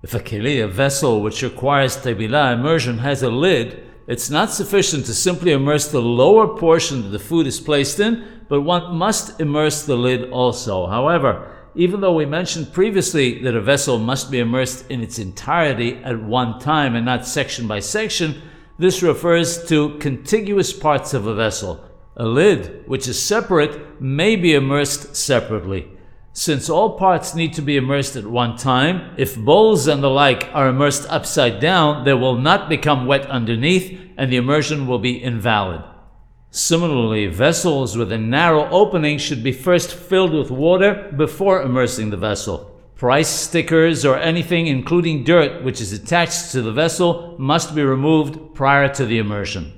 If a keli, a vessel which requires tevilah immersion, has a lid, it's not sufficient to simply immerse the lower portion that the food is placed in, but one must immerse the lid also. However, even though we mentioned previously that a vessel must be immersed in its entirety at one time and not section by section, this refers to contiguous parts of a vessel. A lid, which is separate, may be immersed separately. Since all parts need to be immersed at one time, if bowls and the like are immersed upside down, they will not become wet underneath and the immersion will be invalid. Similarly, vessels with a narrow opening should be first filled with water before immersing the vessel. Price stickers or anything, including dirt, which is attached to the vessel, must be removed prior to the immersion.